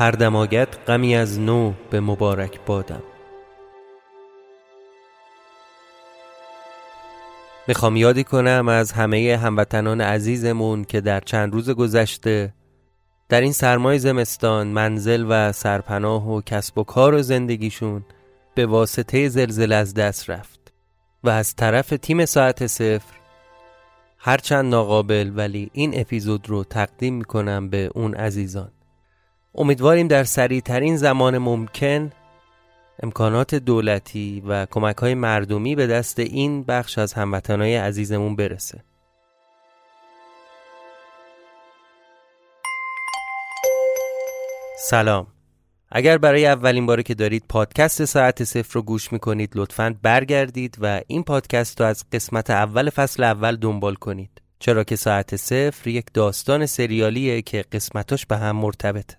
هر دماگت غمی از نو به مبارک بادم. می‌خوام یادی کنم از همه هموطنان عزیزمون که در چند روز گذشته در این سرمای زمستان منزل و سرپناه و کسب و کار و زندگیشون به واسطه زلزله از دست رفت و از طرف تیم ساعت صفر هرچند ناقابل ولی این اپیزود رو تقدیم می‌کنم به اون عزیزان. امیدواریم در سریع ترین زمان ممکن امکانات دولتی و کمک های مردمی به دست این بخش از هموطنهای عزیزمون برسه. سلام. اگر برای اولین باره که دارید پادکست ساعت صفر رو گوش می‌کنید لطفا برگردید و این پادکست رو از قسمت اول فصل اول دنبال کنید. چرا که ساعت صفر یک داستان سریالیه که قسمتاش به هم مرتبطه.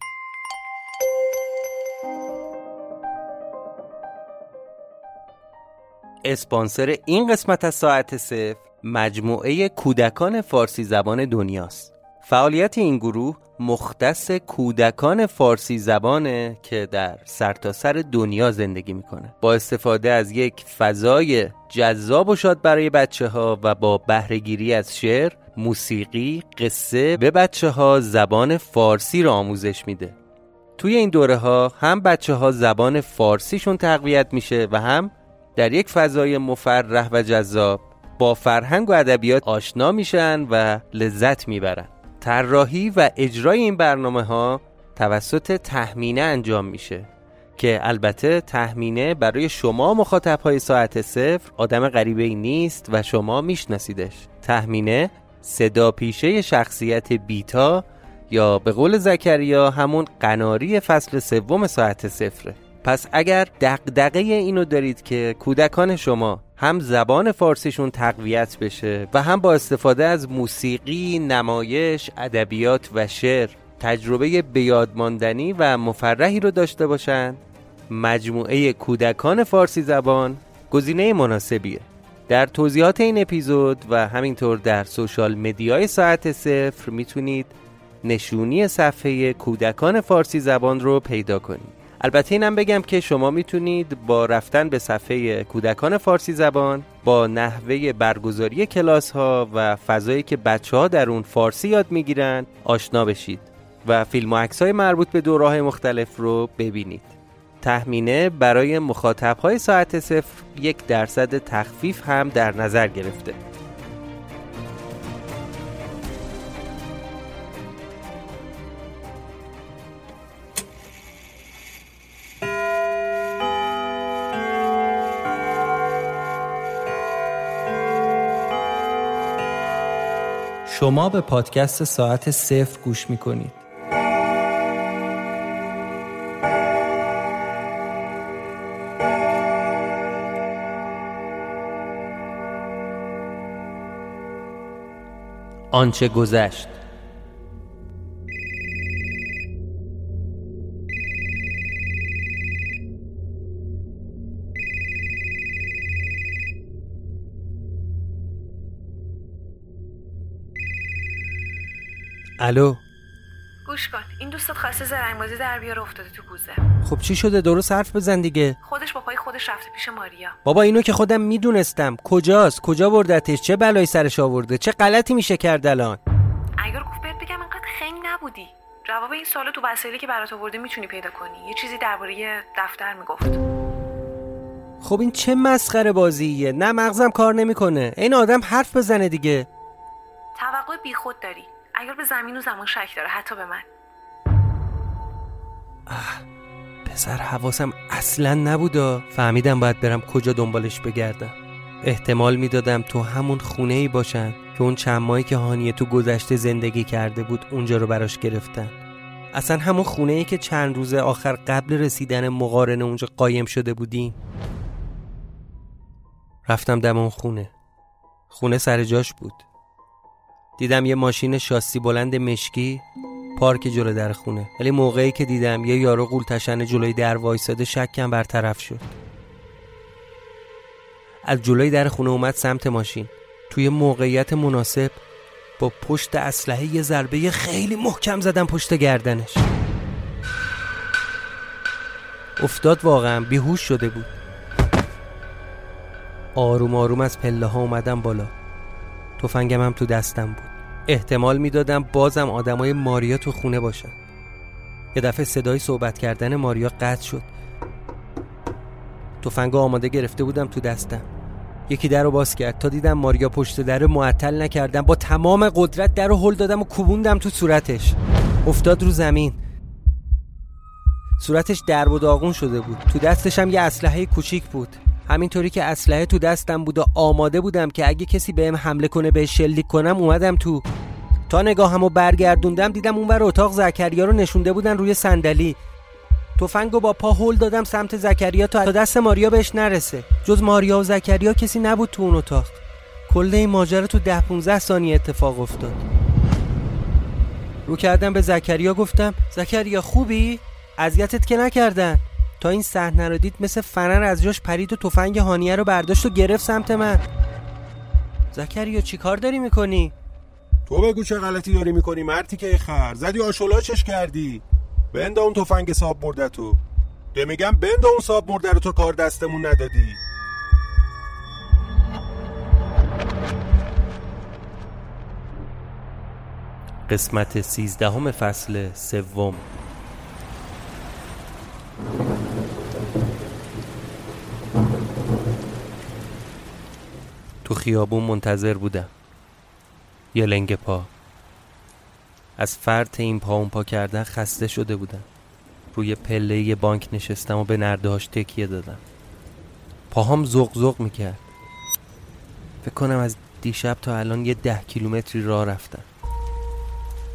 اسپانسر این قسمت از ساعت صفر مجموعه کودکان فارسی زبان دنیاست. فعالیت این گروه مختص کودکان فارسی زبانه که در سرتاسر سر دنیا زندگی می‌کنه. با استفاده از یک فضای جذاب و شاد برای بچه ها و با بهرهگیری از شعر موسیقی قصه به بچه ها زبان فارسی را آموزش میده. توی این دوره ها هم بچه ها زبان فارسیشون تقویت میشه و هم در یک فضای مفرح و جذاب با فرهنگ و ادبیات آشنا میشن و لذت می‌برن. طراحی و اجرای این برنامه ها توسط تحمینه انجام میشه که البته تحمینه برای شما مخاطب های ساعت صفر آدم غریبه ای نیست و شما میشناسیدش. تحمینه صدا پیشه شخصیت بیتا یا به قول زکریا همون قناری فصل سوم ساعت صفره. پس اگر دقدقه اینو دارید که کودکان شما هم زبان فارسیشون تقویت بشه و هم با استفاده از موسیقی، نمایش، ادبیات و شعر تجربه بیادماندنی و مفرحی رو داشته باشند مجموعه کودکان فارسی زبان گزینه مناسبیه. در توضیحات این اپیزود و همینطور در سوشال مدیای ساعت صفر می‌تونید نشونی صفحه کودکان فارسی زبان رو پیدا کنید. البته اینم بگم که شما می‌تونید با رفتن به صفحه کودکان فارسی زبان با نحوه برگزاری کلاس ها و فضایی که بچه ها در اون فارسی یاد می‌گیرن آشنا بشید و فیلم و عکس های مربوط به دوره مختلف رو ببینید. تحمینه برای مخاطب های ساعت صفر یک درصد تخفیف هم در نظر گرفته. شما به پادکست ساعت صفر گوش می کنید. آنچه گذشت الو. گوش کن. این دوستت خواسته زرنگبازی در بیاره افتاده تو کوزه. خب چی شده؟ درست حرف بزن دیگه. خودش با پای خودش رفته پیش ماریا. بابا اینو که خودم می‌دونستم. کجاست؟ کجا بردتش؟ چه بلایی سرش آورده؟ چه غلطی میشه کرد الان؟ اگر گفت بهت بگم انقدر خنگ نبودی. جواب این سوالو تو وسایلی که برات آورده می‌تونی پیدا کنی. یه چیزی درباره دفتر می‌گفت. خب این چه مسخره بازیه؟ نه مغزم کار نمی‌کنه. این آدم حرف بزنه دیگه. توقع بیخود داری. اگر به زمین و زمان شک داره حتی به من. پسر حواسم اصلا نبودا. فهمیدم باید برم کجا دنبالش بگردم. احتمال می‌دادم تو همون خونه ای باشن که اون چند ماهی که هانیه تو گذشته زندگی کرده بود اونجا رو براش گرفتن. اصلا همون خونه ای که چند روز آخر قبل رسیدن مقارنه اونجا قایم شده بودیم. رفتم دم اون خونه. خونه سر جاش بود. دیدم یه ماشین شاسی بلند مشکی پارک جلو در خونه. ولی موقعی که دیدم یه یارو قول تشن جلوی در وایساده شکم برطرف شد. از جلوی در خونه اومد سمت ماشین. توی موقعیت مناسب با پشت اسلحه یه ضربه خیلی محکم زدم پشت گردنش. افتاد واقعا بیهوش شده بود. آروم آروم از پله ها اومدم بالا. تفنگم هم تو دستم بود. احتمال می‌دادم بازم آدمای ماریا تو خونه باشن. یه دفعه صدای صحبت کردن ماریا قطع شد. تفنگ آماده گرفته بودم تو دستم. یکی در رو باز کرد. تا دیدم ماریا پشت در معطل نکردم. با تمام قدرت در رو هل دادم و کوبوندم تو صورتش. افتاد رو زمین. صورتش درب و داغون شده بود. تو دستش هم یه اسلحه کوچیک بود. همینطوری که اسلحه تو دستم بود و آماده بودم که اگه کسی بهم حمله کنه به شلیک کنم اومدم تو. تا نگاهمو برگردوندم دیدم اونور اتاق زکریا رو نشونده بودن روی صندلی. تفنگو با پا هل دادم سمت زکریا تا دست ماریا بهش نرسه. جز ماریا و زکریا کسی نبود تو اون اتاق. کل این ماجرا تو ده 15 ثانیه اتفاق افتاد. رو کردم به زکریا گفتم زکریا خوبی؟ اذیتت که نکردن؟ تا این صحنه رو دید مثل فنر از جاش پرید و تفنگ هانیه رو برداشت و گرفت سمت من. زکریا چی کار داری می‌کنی؟ تو بگو چه غلطی داری می‌کنی مرتی که خر. زدی آشولاچش کردی. بند اون تفنگ ساب مرده تو. ده میگم بند اون ساب مرده رو تو کار دستمون ندادی. قسمت سیزدهم فصل سوم. تو خیابون منتظر بودم. یه لنگ پا. از فرط این پا اون پا کردن خسته شده بودم. روی پله یه بانک نشستم و به نردهاش تکیه دادم. پاهام زغ زغ می‌کرد. فکر کنم از دیشب تا الان یه ده کیلومتری راه رفتم.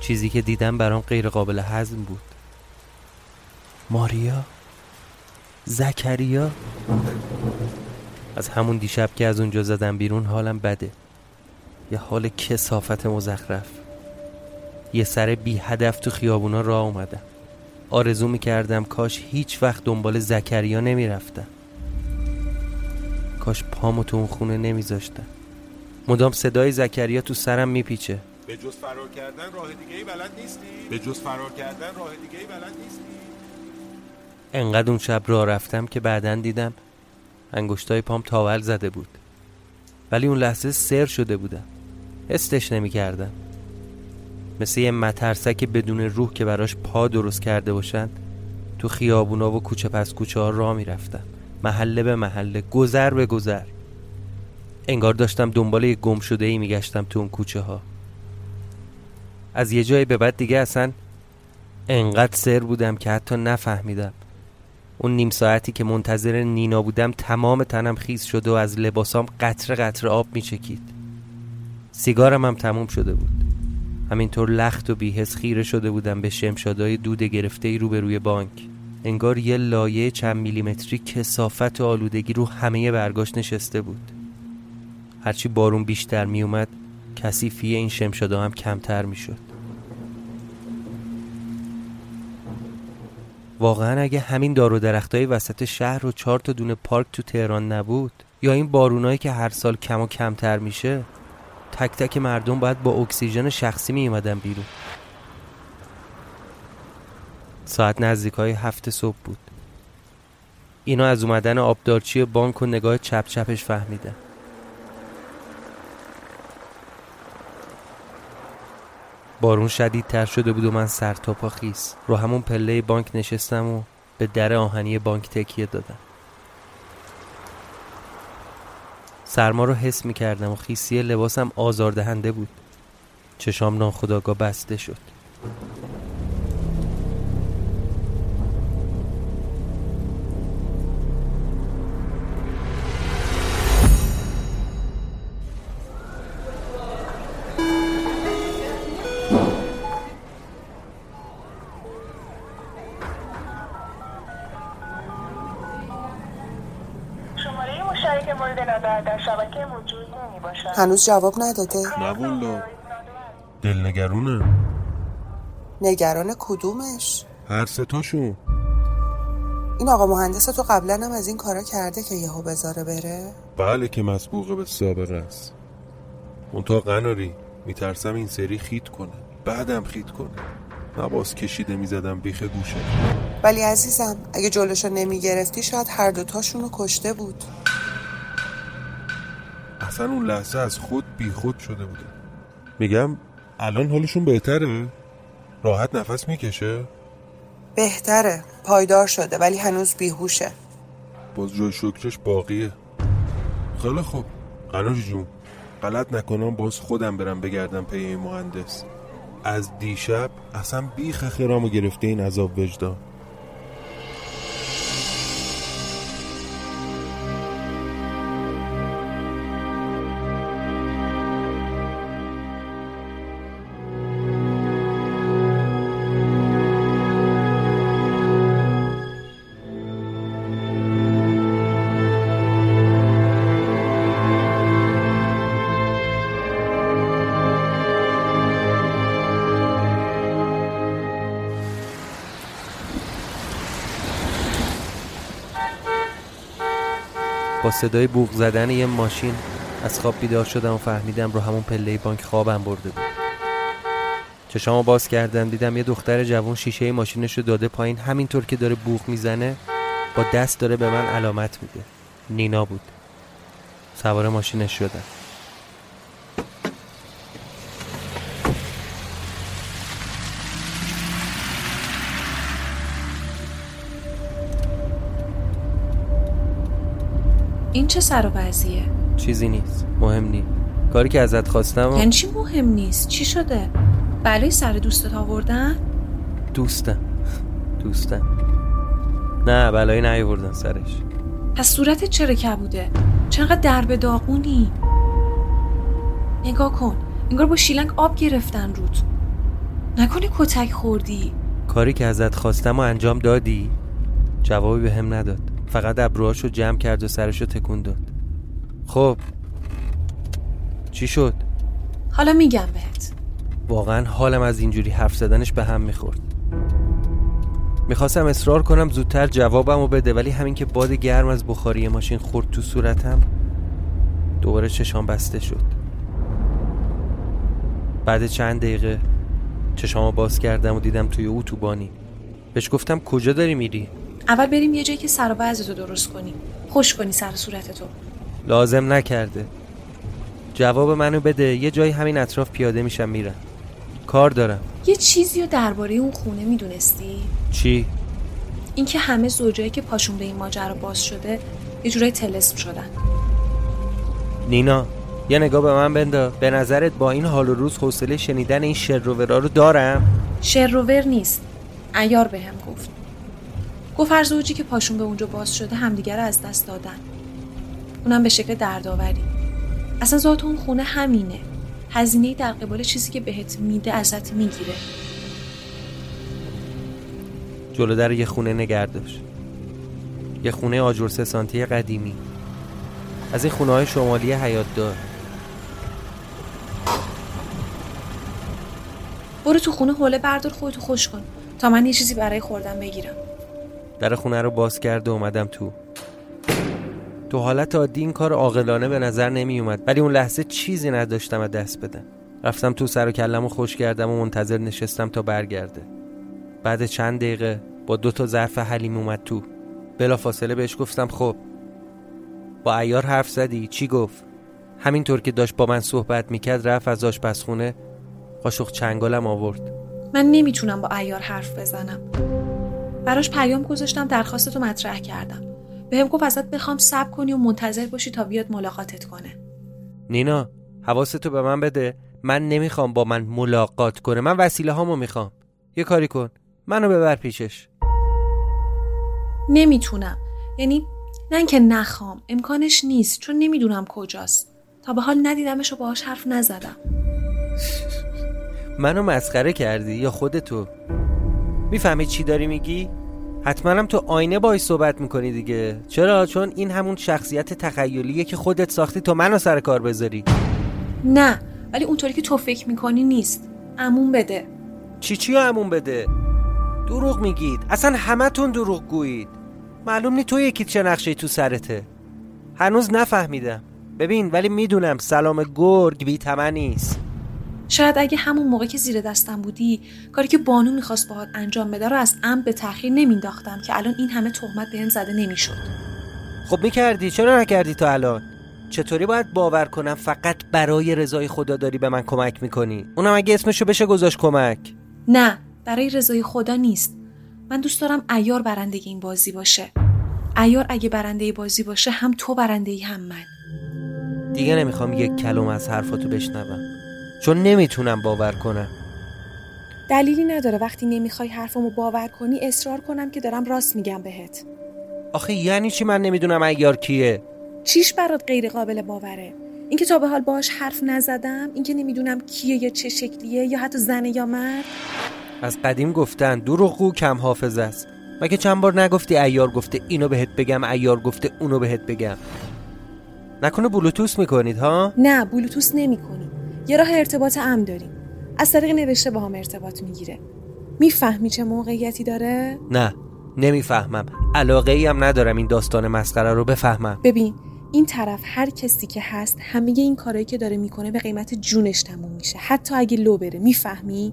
چیزی که دیدم برام غیر قابل هضم بود. ماریا؟ زکریا؟ از همون دیشب که از اونجا زدم بیرون حالم بده. یه حال کسافت مزخرف. یه سر بی هدف تو خیابونا راه اومدم. آرزو می‌کردم کاش هیچ وقت دنبال زکریا نمی‌رفتم. کاش پامو تو اون خونه نمیذاشتم. مدام صدای زکریا تو سرم میپیچه. به جز فرار کردن راه دیگه ای بلد نیستی؟ به جز فرار کردن راه دیگه ای بلد نیستی؟ انقدر اون شب راه رفتم که بعدا دیدم انگشتای پام تاول زده بود. ولی اون لحظه سر شده بودم. استش نمی کردم مثل یه مترسک بدون روح که براش پا درست کرده باشند تو خیابونا و کوچه پس کوچه ها راه می‌رفتم. محله به محله گذر به گذر. انگار داشتم دنبال یه گم شده ای میگشتم تو اون کوچه ها. از یه جایی به بعد دیگه اصلا انقدر سر بودم که حتی نفهمیدم. اون نیم ساعتی که منتظر نینا بودم تمام تنم خیز شده و از لباسام قطره قطره آب میچکید. سیگارم هم تموم شده بود. همینطور لخت و بیهس خیره شده بودم به شمشادای دود گرفته ای روبروی بانک. انگار یه لایه چند میلیمتری کسافت و آلودگی رو همه برگاش نشسته بود. هرچی بارون بیشتر میومد کثیفی این شمشادا هم کمتر می‌شد. واقعا اگه همین دار و درختای وسط شهر و چهار تا دونه پارک تو تهران نبود یا این بارونایی که هر سال کم و کمتر میشه تک تک مردم باید با اکسیژن شخصی می اومدن بیرون. ساعت نزدیک های هفت صبح بود. اینا از اومدن آبدارچی بانک و نگاه چپ چپش فهمیدن. بارون شدیدتر شده بود و من سر تا پا خیس. رو همون پله بانک نشستم و به در آهنی بانک تکیه دادم. سرما رو حس می کردم و خیسی لباسم آزاردهنده بود. چشام ناخداگاه بسته شد. هنوز جواب نداده. نه والا دلنگرونه. نگران کدومش؟ هر ستاشون این آقا مهندس تو قبلا هم از این کارا کرده که یهو بذاره بره؟ بله که مسبوقه به سابقه است. اون تا قناری. میترسم این سری خیت کنه. بعدم خیت کنه. نباز کشیده می‌زدم بیخ گوشه. ولی عزیزم اگه جلوشو نمی‌گرفتی شاید هر دوتاشونو کشته بود. اصلا اون لحظه از خود بی خود شده بوده. میگم الان حالشون بهتره؟ راحت نفس می‌کشه؟ بهتره پایدار شده ولی هنوز بیهوشه. باز جای شکرش باقیه. خیلی خوب. قناش جون غلط نکنم باز خودم برم بگردم پی این مهندس. از دیشب اصلا بیخ خیرامو گرفته این عذاب وجدان. صدای بوق زدن یه ماشین از خواب بیدار شدم و فهمیدم رو همون پله بانک خوابم برده بود. چشامو باز کردم دیدم یه دختر جوان شیشه ماشینش رو داده پایین. همینطور که داره بوغ می‌زنه با دست داره به من علامت میده. نینا بود. سوار ماشینش شدم. این چه سر و وضعیه؟ چیزی نیست. مهم نیست. کاری که ازت خواستم و... یعنی چی مهم نیست؟ چی شده؟ بلای سر دوستت آوردن؟ دوستم. دوستم. نه بلایی نیاوردن سرش. پس صورتت چرا کبوده چقدر درب داغونی؟ نگاه کن. انگار با شیلنگ آب گرفتن رود. نکنه کتک خوردی. کاری که ازت خواستم و انجام دادی جوابی به هم نداد. فقط ابروهاشو جمع کرد و سرشو تکون داد. خب. چی شد؟ حالا میگم بهت. واقعا حالم از اینجوری حرف زدنش به هم می‌خورد. می‌خواستم اصرار کنم زودتر جوابم رو بده ولی همین که باد گرم از بخاری ماشین خورد تو صورتم دوباره چشام بسته شد. بعد چند دقیقه چشامو باز کردم و دیدم توی اتوبانی. بهش گفتم کجا داری میری؟ اول بریم یه جایی که سر و تو درست کنی. خوش کنی سر صورتتو لازم نکرده. جواب منو بده. یه جایی همین اطراف پیاده میشم میرم. کار دارم. یه چیزی رو درباره اون خونه می‌دونستی؟ چی؟ اینکه همه زوجایی که پاشون به این ماجرا باز شده یه جورایی تلسم شدن. نینا یه نگاه به من بندا. به نظرت با این حال و روز حوصله شنیدن این شروورا رو دارم؟ شروور نیست. ایار به هم گفت. گفت هر زوجی که پاشون به اونجا باز شده همدیگر از دست دادن. اونم به شکل دردآوری. اصلا ذات اون خونه همینه. هزینه در قبال چیزی که بهت میده ازت می‌گیره. جلو در یه خونه نگردش یه خونه آجر سه سانتی قدیمی. از این خونه های شمالی حیات دار. برو تو خونه حوله بردار خودتو خوش کن تا من یه چیزی برای خوردن بگیرم. در خونه رو باز کرد و اومدم تو. تو حالت عادی این کار عاقلانه به نظر نمی اومد ولی اون لحظه چیزی نداشتم و دست بدم. رفتم تو سر و کلم و خوش کردم و منتظر نشستم تا برگرده. بعد چند دقیقه با دو تا ظرف حلیم اومد تو. بلا فاصله بهش گفتم خب با ایار حرف زدی؟ چی گفت؟ همینطور که داشت با من صحبت می‌کرد رفت از آشپزخونه قاشق چنگالم آورد. من نمی‌تونم با ایار حرف بزنم. براش پیام گذاشتم درخواستتو مطرح کردم. بهم گفت ازت بخوام صبر کنی و منتظر باشی تا بیاد ملاقاتت کنه. نینا حواستو به من بده. من نمی‌خوام با من ملاقات کنه. من وسیله هامو می‌خوام. یه کاری کن. منو ببر پیشش. نمی‌تونم. یعنی نه اینکه نخوام. امکانش نیست. چون نمی‌دونم کجاست. تا به حال ندیدمش و باهاش حرف نزدم. منو مسخره کردی یا خودتو؟ می‌فهمی چی داری میگی؟ حتما هم تو آینه باهاش صحبت می‌کنی دیگه. چرا؟ چون این همون شخصیت تخیلیه که خودت ساختی تو منو سر کار بذاری. نه ولی اونطوری که تو فکر می‌کنی نیست. امون بده. چی چی امون بده؟ دروغ میگید. اصلا همتون دروغ گویید. معلوم نی تو یکی چه نقشه تو سرته. هنوز نفهمیدم. ببین ولی می‌دونم سلام گرگ بی نیست شاید اگه همون موقع که زیر دستم بودی کاری که بانو می‌خواست باهات انجام بده رو از ام به تاخیر نمینداختم که الان این همه تهمت بهم زده نمی‌شد. خب می‌کردی. چرا نکردی تو الان؟ چطوری باید باور کنم فقط برای رضای خدا داری به من کمک می‌کنی؟ اونم اگه اسمشو بشه گذاشت کمک. نه برای رضای خدا نیست. من دوست دارم ایار برنده این بازی باشه. ایار اگه برنده بازی باشه هم تو برنده ای هم من. دیگه نمی‌خوام یک کلم از حرفاتو بشنوم. چون نمی‌تونم باور کنم. دلیلی نداره. وقتی نمی‌خوای حرفمو باور کنی اصرار کنم که دارم راست میگم بهت. آخه یعنی چی من نمی‌دونم ایار کیه؟ چیش برات غیر قابل باوره؟ اینکه تا به حال باهاش حرف نزدم اینکه نمی‌دونم کیه یا چه شکلیه یا حتی زنه یا مرد. از قدیم گفتن دروغگو کم حافظ است. مگه چند بار نگفتی ایار گفته اینو بهت بگم ایار گفته اونو بهت بگم؟ نکنه بلوتوس می‌کنید ها؟ نه بلوتوس نمی‌کنیم یه راه ارتباط ام داریم. از طریق نوشته با هم ارتباط می‌گیره. می‌فهمی چه موقعیتی داره؟ نه نمی‌فهمم. علاقه ای هم ندارم این داستان مسخره رو بفهمم. ببین این طرف هر کسی که هست همه این کارهایی که داره می‌کنه به قیمت جونش تموم میشه. حتی اگه لو بره می‌فهمی؟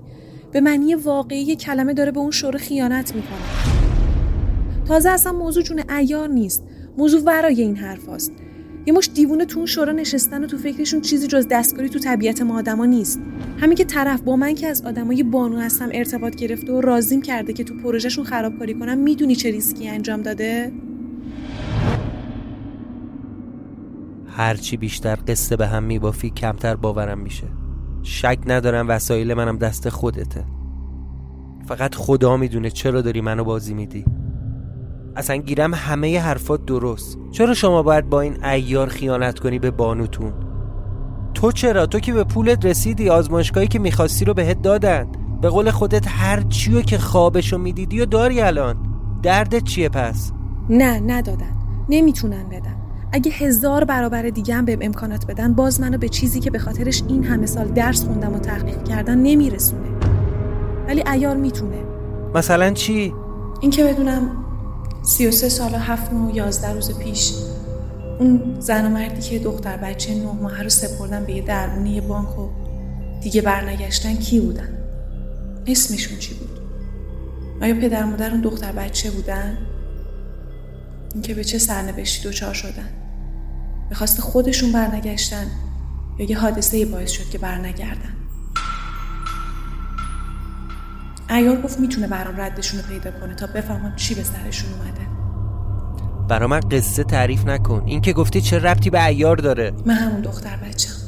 به معنی واقعی کلمه داره به اون شوره خیانت می‌کنه. تازه اصلا موضوع جون ایار نیست. موضوع ورای این حرف هست. یه مش دیوونه تو اون شورا نشستن و تو فکرشون چیزی جز دستکاری تو طبیعت ما آدما نیست. همین که طرف با من که از آدمای بانو هستم ارتباط گرفته و رازیم کرده که تو پروژهشون خرابکاری کنم می‌دونی چه ریسکی انجام داده؟ هرچی بیشتر قصه به هم میبافی کمتر باورم میشه. شک ندارم وسایل منم دست خودته. فقط خدا می‌دونه چرا داری منو بازی میدی. اصلا گیرم همه حرفات درست. چرا شما باید با این ایار خیانت کنی به بانوتون؟ تو چرا؟ تو که به پولت رسیدی آزمایشگاهی که می‌خواستی رو بهت دادن به قول خودت هر چیو که خوابشو می‌دیدی و داری الان. دردت چیه پس؟ نه ندادن. نمی‌تونن بدن. اگه هزار برابر دیگه هم بهم امکانات بدن باز منو به چیزی که به خاطرش این همه سال درس خوندم و تحقیق کردن نمیرسونه. ولی ایار می‌تونه. مثلا چی؟ اینکه بدونم سی و سه سال و هفت ماه و یازده روز پیش اون زن و مردی که دختر بچه نه ماه رو سپردن به یه دربونه یه بانک و دیگه برنگشتن کی بودن؟ اسمشون چی بود؟ آیا پدر مادر اون دختر بچه بودن؟ اینکه به چه سرنوشتی دوچار شدن؟ به خواست خودشون برنگشتن یا یه حادثه باعث شد که برنگردن؟ ایار گفت می‌تونه برام ردشون رو پیدا کنه تا بفهمم چی به سرشون اومده. برا من قصه تعریف نکن. این که گفتی چه ربطی به ایار داره؟ من همون دختر بچم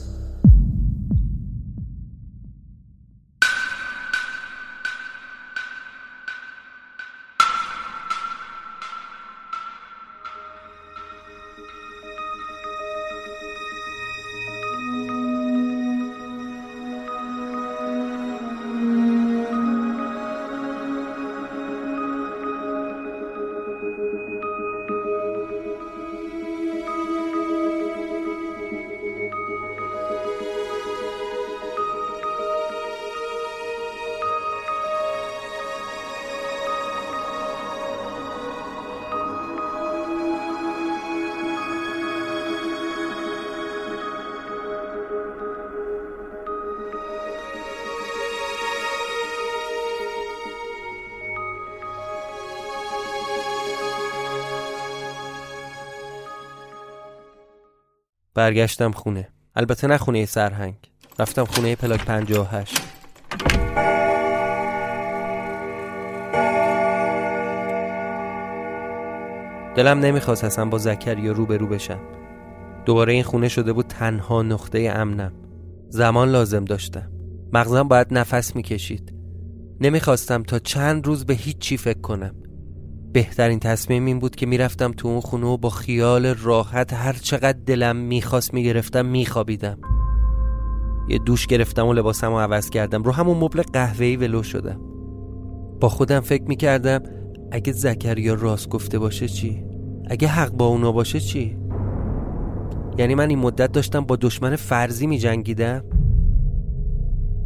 برگشتم خونه. البته نه خونه سرهنگ. رفتم خونه پلاک 58 دلم نمی‌خواست اصلا با زکریا روبرو بشم. دوباره این خونه شده بود تنها نقطه امنم. زمان لازم داشتم. مغزم باید نفس می‌کشید. نمی‌خواستم تا چند روز به هیچ چی فکر کنم. بهترین تصمیم این بود که می‌رفتم تو اون خونه و با خیال راحت هر چقدر دلم می‌خواست می‌گرفتم میخوابیدم یه دوش گرفتم و لباسم رو عوض کردم رو همون مبل قهوه‌ای ولو شدم با خودم فکر می‌کردم اگه زکریا راست گفته باشه چی؟ اگه حق با اونا باشه چی؟ یعنی من این مدت داشتم با دشمن فرضی میجنگیدم؟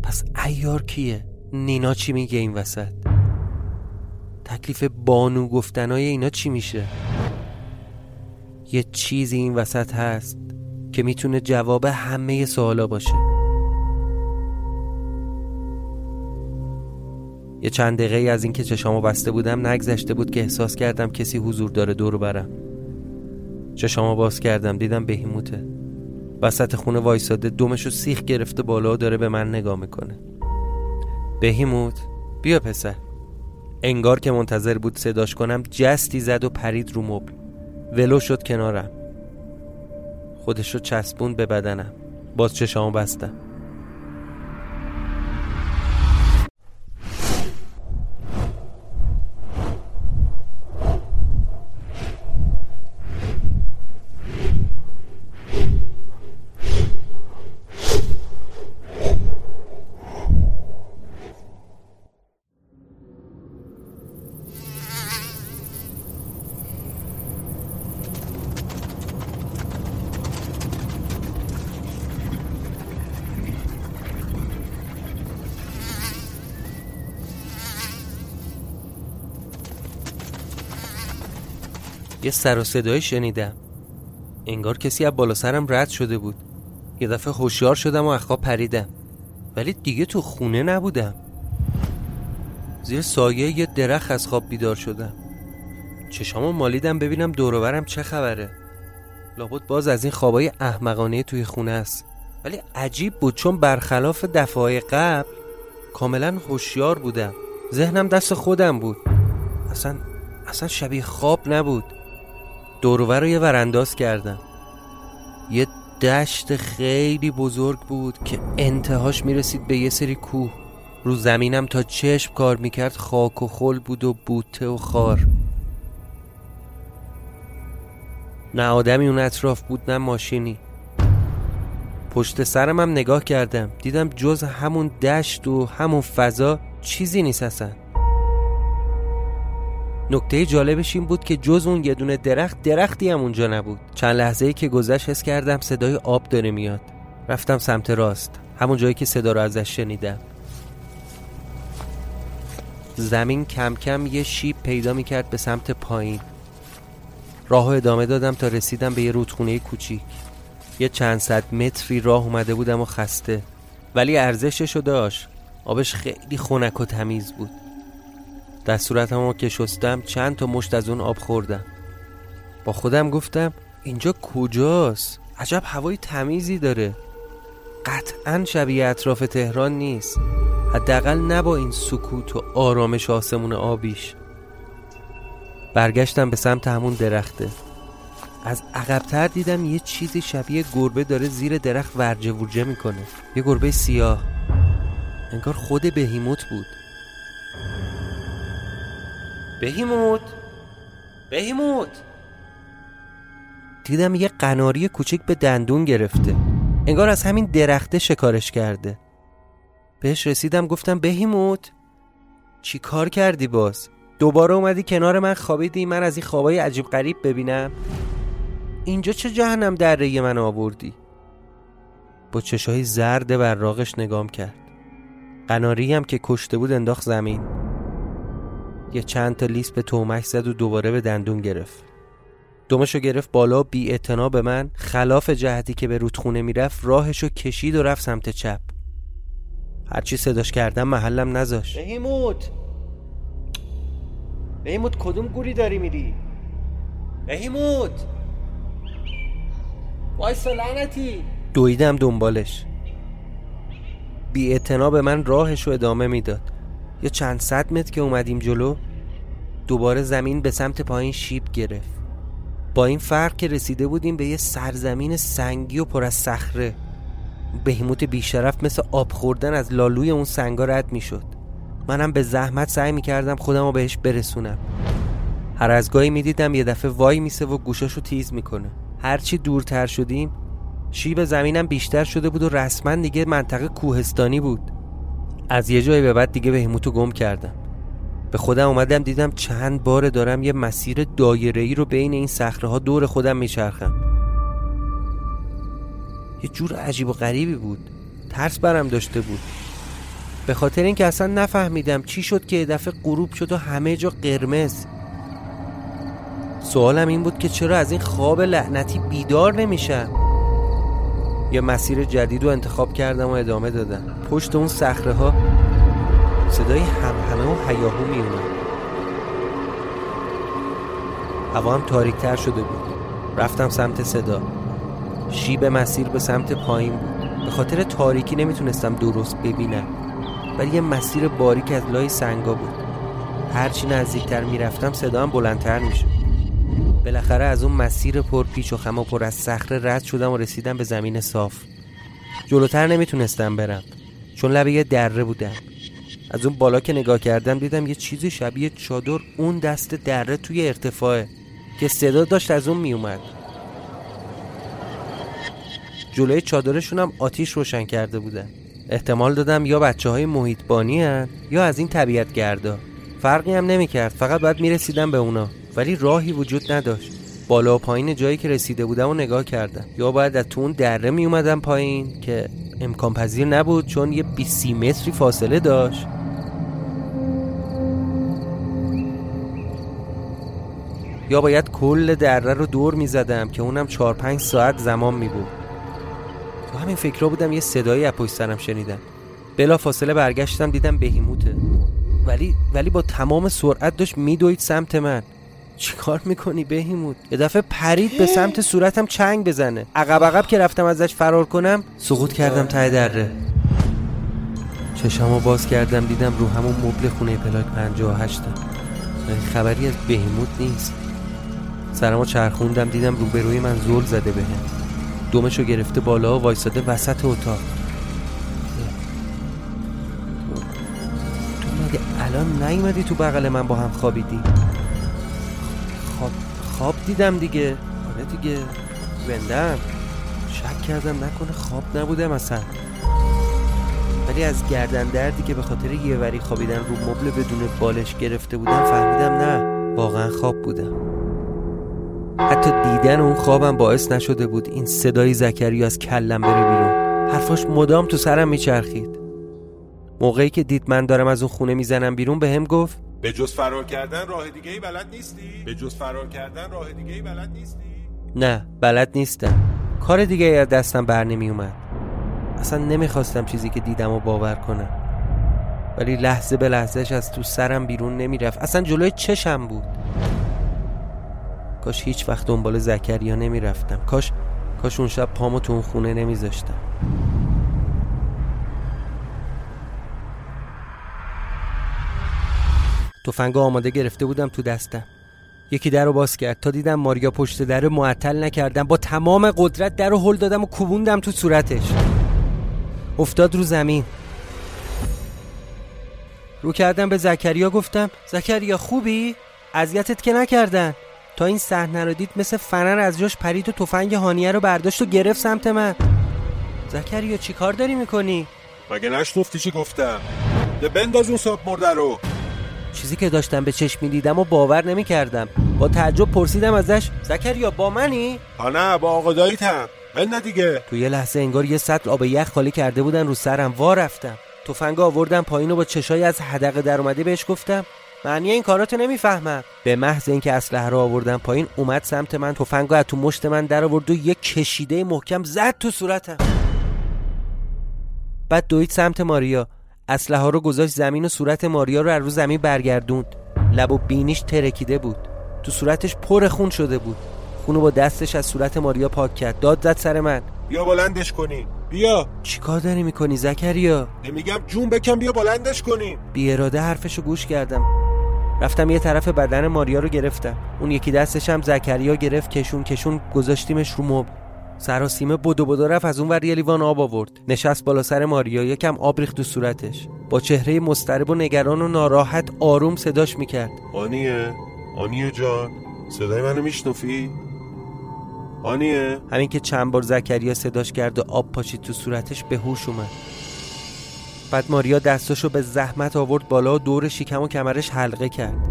پس ایار کیه؟ نینا چی میگه این وسط؟ تکلیف بانو گفتنای اینا چی میشه؟ یه چیزی این وسط هست که می‌تونه جواب همه سوالا باشه. یه چند دقیقه از اینکه چشامو بسته بودم نگذشته بود که احساس کردم کسی حضور داره دور برم. چشامو باز کردم دیدم بهیموته. وسط خونه وایساده دومشو سیخ گرفته بالا داره به من نگاه می‌کنه. بهیموت بیا پسر. انگار که منتظر بود صداش کنم جستی زد و پرید رو مبل. ولو شد کنارم. خودش رو چسبون به بدنم. باز چشامو بستم. سر و صدایی شنیدم. انگار کسی از بالا سرم رد شده بود. یه دفعه هوشیار شدم و اخواب پریدم. ولی دیگه تو خونه نبودم. زیر سایه یه درخت از خواب بیدار شدم. چشامو مالیدم ببینم دوروبرم چه خبره. لابد باز از این خوابای احمقانه توی خونه است. ولی عجیب بود چون برخلاف دفعه قبل کاملا هوشیار بودم. ذهنم دست خودم بود. اصلا اصلا شبیه خواب نبود. دورور رو یه ورانداز کردم. یه دشت خیلی بزرگ بود که انتهاش می‌رسید به یه سری کوه. رو زمینم تا چشم کار می‌کرد خاک و خل بود و بوته و خار. نه آدمی اون اطراف بود نه ماشینی. پشت سرم هم نگاه کردم. دیدم جز همون دشت و همون فضا چیزی نیست اصلا. نکته جالبش این بود که جز اون یه دونه درخت درختی هم اونجا نبود. چند لحظه ای که گذشت حس کردم صدای آب داره میاد. رفتم سمت راست همون جایی که صدا رو ازش شنیدم. زمین کم کم یه شیب پیدا می‌کرد به سمت پایین. راه ادامه دادم تا رسیدم به یه رودخونه کوچیک. یه چند صد متری راه اومده بودم و خسته. ولی ارزشش رو داشت. آبش خیلی خنک و تمیز بود. در صورتم که شستم چند تا مشت از اون آب خوردم. با خودم گفتم اینجا کجاست؟ عجب هوای تمیزی داره. قطعا شبیه اطراف تهران نیست. حداقل نه با این سکوت و آرامش آسمون آبیش. برگشتم به سمت همون درخته. از عقبتر دیدم یه چیزی شبیه گربه داره زیر درخت ورجه ورجه می‌کنه. یه گربه سیاه. انگار خود بهیموت بود. بهیموت. بهیموت. دیدم یه قناری کوچیک به دندون گرفته. انگار از همین درخته شکارش کرده. بهش رسیدم گفتم بهیموت چی کار کردی باز؟ دوباره اومدی کنار من خوابیدی؟ من از این خوابای عجیب غریب ببینم. اینجا چه جهنم دره من آوردی؟ با چشای زرد براغش نگام کرد. قناری هم که کشته بود انداخت زمین. یه چند تا لیست به تومک زد و دوباره به دندون گرفت. دومشو گرفت بالا بی به من خلاف جهتی که به رودخونه می‌رفت راهشو کشید و رفت سمت چپ. هرچی صداش کردم محلم نذاش بهیموت! بهیموت کدوم گوری داری میری؟ بهیموت! وایسا لعنتی! دویدم دنبالش. بی به من راهش رو ادامه می‌داد. یا چند صد متر که اومدیم جلو دوباره زمین به سمت پایین شیب گرفت. با این فرق که رسیده بودیم به یه سرزمین سنگی و پر از صخره. بهیموت بیشرف مثل آب خوردن از لالوی اون سنگا رد می‌شد. منم به زحمت سعی می‌کردم خودم رو بهش برسونم. هر از گاهی می‌دیدم یه دفعه وای میسه و گوشاشو تیز می‌کنه. هرچی دورتر شدیم شیب زمینم بیشتر شده بود و رسما دیگه منطقه کوهستانی بود. از یه جای به بعد دیگه بهیموتو گم کردم. به خودم اومدم دیدم چند بار دارم یه مسیر دایره ای رو بین این صخره ها دور خودم میچرخم. یه جور عجیب و غریبی بود. ترس برم داشته بود. به خاطر اینکه اصلا نفهمیدم چی شد که دفعه غروب شد و همه جا قرمز. سوالم این بود که چرا از این خواب لعنتی بیدار نمیشم؟ یه مسیر جدید رو انتخاب کردم و ادامه دادم. پشت اون صخره ها صدای همه و حیاهو می هوا هم تاریکتر شده بود. رفتم سمت صدا. شیب مسیر به سمت پایین بود. به خاطر تاریکی نمی‌تونستم درست ببینم. ولی یه مسیر باریک از لای سنگا بود. هرچی نزدیکتر می‌رفتم صدا هم بلندتر می‌شد. بالاخره از اون مسیر پر پیچ و خم و پر از صخره رد شدم و رسیدم به زمین صاف. جلوتر نمی‌تونستم برم. چون لبه یه دره بودم از اون بالا که نگاه کردم دیدم یه چیزی شبیه چادر اون دست دره توی ارتفاعه که صدا داشت از اون میومد. جلوی چادرشون هم آتیش روشن کرده بودن. احتمال دادم یا بچه های محیطبانی هن یا از این طبیعت گردا فرقی هم نمی‌کرد. فقط باید می‌رسیدم به اونا. ولی راهی وجود نداشت. بالا و پایین جایی که رسیده بودم و نگاه کردم. یا باید از تو اون دره می اومدم پایین که امکان پذیر نبود چون یه 20 متری فاصله داشت. یا باید کل دره رو دور می زدم که اونم 4 5 ساعت زمان می بود. تو همین فکرها بودم یه صدایی از پشت سرم شنیدم. بلا فاصله برگشتم دیدم بهیموته. ولی ولی با تمام سرعت داشت میدوید سمت من. چیکار می‌کنی بهیمود یه دفعه پرید به سمت صورتم چنگ بزنه. عقب عقب که رفتم ازش فرار کنم سقوط کردم ته دره. چشامو باز کردم دیدم رو همون مبل خونه پلاک 58 ولی خبری از بهیموت نیست. سرمو چرخوندم دیدم روبروی من زل زده بهم. دومشو گرفته بالا و وایساده وسط اتاق. تو مگه الان نیومدی تو بغل من با هم خوابیدی؟ خواب دیدم دیگه. آره دیگه. زندم. شک کردم نکنه خواب نبودم اصلا. ولی از گردن دردی که به خاطر یه وری خوابیدن رو مبل بدون بالش گرفته بودم فهمیدم نه. واقعا خواب بودم. حتی دیدن اون خوابم باعث نشده بود این صدای زکریا از کلم بره بیرون. حرفاش مدام تو سرم میچرخید. موقعی که دید من دارم از اون خونه می‌زنم بیرون به هم گفت به جز فرار کردن راه دیگه ای بلد نیستی؟ به جز فرار کردن راه دیگه ای بلد نیستی؟ نه بلد نیستم. کار دیگه ای از دستم بر نمی اومد. اصلا نمی‌خواستم چیزی که دیدم و باور کنم. ولی لحظه به لحظهش از تو سرم بیرون نمی‌رفت اصلا جلوی چشم بود. کاش هیچ وقت دنبال زکریا نمی‌رفتم کاش کاش اون شب پامو تو اون خونه نمیذاشتم تفنگ آماده گرفته بودم تو دستم. یکی در رو باز کرد. تا دیدم ماریا پشت در معطل نکردم. با تمام قدرت در رو هل دادم و کوبوندم تو صورتش. افتاد رو زمین. رو کردم به زکریا گفتم زکریا خوبی؟ اذیتت که نکردن. تا این صحنه رو دید مثل فنر از جاش پرید و تفنگ هانیه رو برداشت و گرفت سمت من. زکریا چی کار داری می‌کنی؟ مگه نشنفتی چی گفتم؟ ده بنداز اون صاحب مرده رو. چیزی که داشتم به چشم دیدم و باور نمی کردم با تعجب پرسیدم ازش زکریا با منی؟ ها نه با آقا داییتم بنده دیگه. تو یه لحظه انگار یه سطل آب یخ خالی کرده بودن رو سرم. وا رفتم. تفنگ آوردم پایین و با چشای از حدقه در اومده بهش گفتم معنی این کاراتو نمی‌فهمم. به محض اینکه اسلحه رو آوردم پایین اومد سمت من تفنگو از تو مشت من در آورد و یه کشیده محکم زد تو صورتم. بعد دوید سمت ماریا. اسلحه ها رو گذاشت زمین و صورت ماریا رو از رو زمین برگردوند. لب و بینیش ترکیده بود. تو صورتش پر خون شده بود. خونو با دستش از صورت ماریا پاک کرد. داد زد سر من. بیا بلندش کنی. بیا. چیکار داری می‌کنی زکریا؟ نمیگم جون بکن بیا بلندش کنی. بی اراده حرفشو گوش کردم. رفتم یه طرف بدن ماریا رو گرفتم. اون یکی دستش هم زکریا گرفت کشون کشون گذاشتیمش رو مبل. سراسیمه بدو بدو رفت از اون ور یه لیوان آب آورد. نشست بالا سر ماریا یکم آب ریخت تو صورتش. با چهره مضطرب و نگران و ناراحت آروم صداش می‌کرد. آنیه؟ آنیه جان صدای منو میشنفی آنیه؟ همین که چند بار زکریا صداش کرد و آب پاشید تو صورتش به هوش اومد. بعد ماریا دستاشو به زحمت آورد بالا و دور شکم و کمرش حلقه کرد.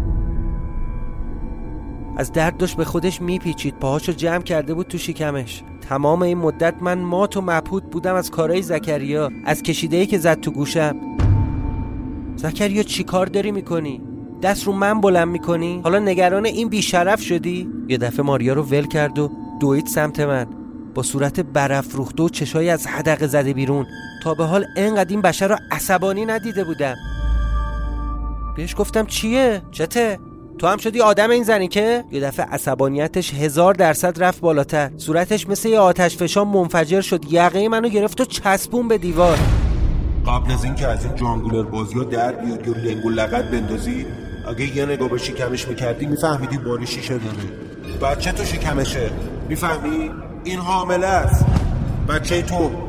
از درد داشت به خودش میپیچید پاهاشو جمع کرده بود تو شکمش. تمام این مدت من مات و مبهوت بودم از کارهای زکریا از کشیدهی که زد تو گوشم زکریا چی کار داری می‌کنی؟ دست رو من بلند می‌کنی؟ حالا نگران این بیشرف شدی؟ یه دفعه ماریا رو ول کرد و دوید سمت من با صورت برافروخته و چشای از حدقه زده بیرون تا به حال انقدر این بشر رو عصبانی ندیده بودم بهش گفتم چیه؟ چته؟ تو هم شدی آدم این زنی که یه دفعه عصبانیتش هزار درصد رفت بالاتر. صورتش مثل یه آتش فشان منفجر شد. یقه منو گرفت و چسبون به دیوار. قبل از اینکه از این جانگولر بازی ها در بیاد یا لنگ و بندازی اگه یه نگاه به شکمش می‌کردی میفهمیدی باری شیشه داره بچه تو شکمشه. می‌فهمی؟ این حامله است. بچه تو.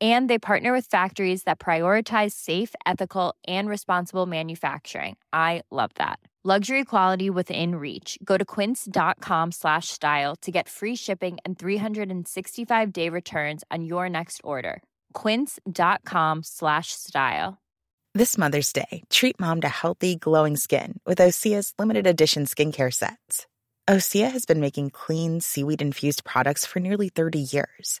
and they partner with factories that prioritize safe, ethical, and responsible manufacturing. I love that. Luxury quality within reach. Go to quince.com slash style to get free shipping and 365 day returns on your next order. Quince.com slash style. This Mother's Day, treat mom to healthy, glowing skin with Osea's limited edition skincare sets. Osea has been making clean, seaweed infused products for nearly 30 years.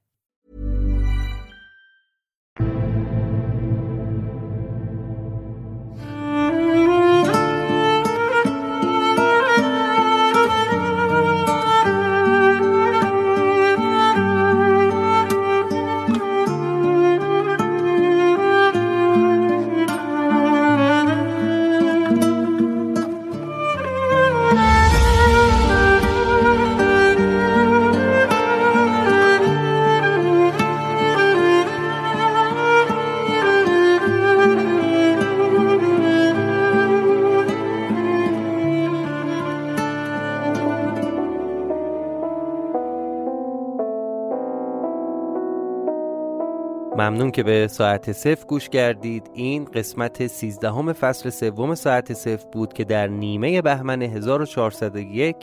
ممنون که به ساعت صفر گوش کردید. این قسمت 13 فصل سوم ساعت صفر بود که در نیمه بهمن 1401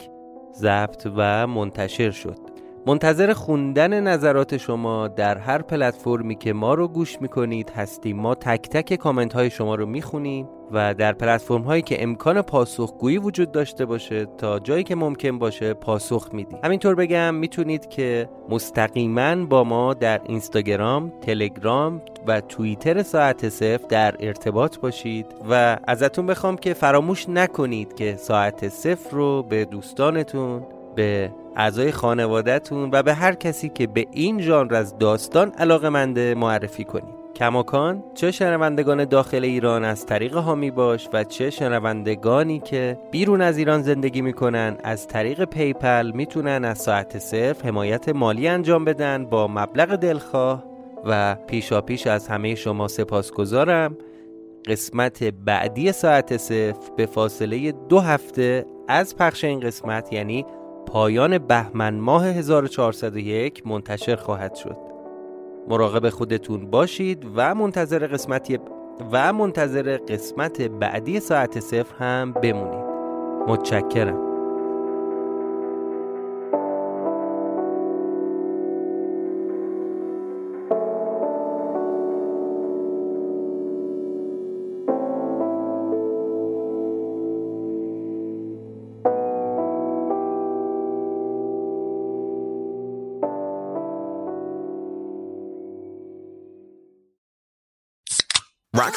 ضبط و منتشر شد. منتظر خوندن نظرات شما در هر پلتفرمی که ما رو گوش می‌کنید هستیم. ما تک تک کامنت های شما رو می‌خونیم. و در پلتفرم هایی که امکان پاسخگویی وجود داشته باشه تا جایی که ممکن باشه پاسخ میدیم همینطور بگم می‌تونید که مستقیما با ما در اینستاگرام، تلگرام و توییتر ساعت صفر در ارتباط باشید و ازتون بخوام که فراموش نکنید که ساعت صفر رو به دوستانتون به اعضای خانوادهتون و به هر کسی که به این ژانر از داستان علاقه منده معرفی کنید. کماکان چه شنوندگان داخل ایران از طریق هامی باش و چه شنوندگانی که بیرون از ایران زندگی می‌کنن از طریق پیپل می‌تونن از ساعت صرف حمایت مالی انجام بدن با مبلغ دلخواه و پیشا پیش از همه شما سپاسگزارم. قسمت بعدی ساعت صفر به فاصله دو هفته از پخش این قسمت یعنی پایان بهمن ماه 1401 منتشر خواهد شد. مراقب خودتون باشید و منتظر قسمتی و منتظر قسمت بعدی ساعت صفر هم بمونید. متشکرم.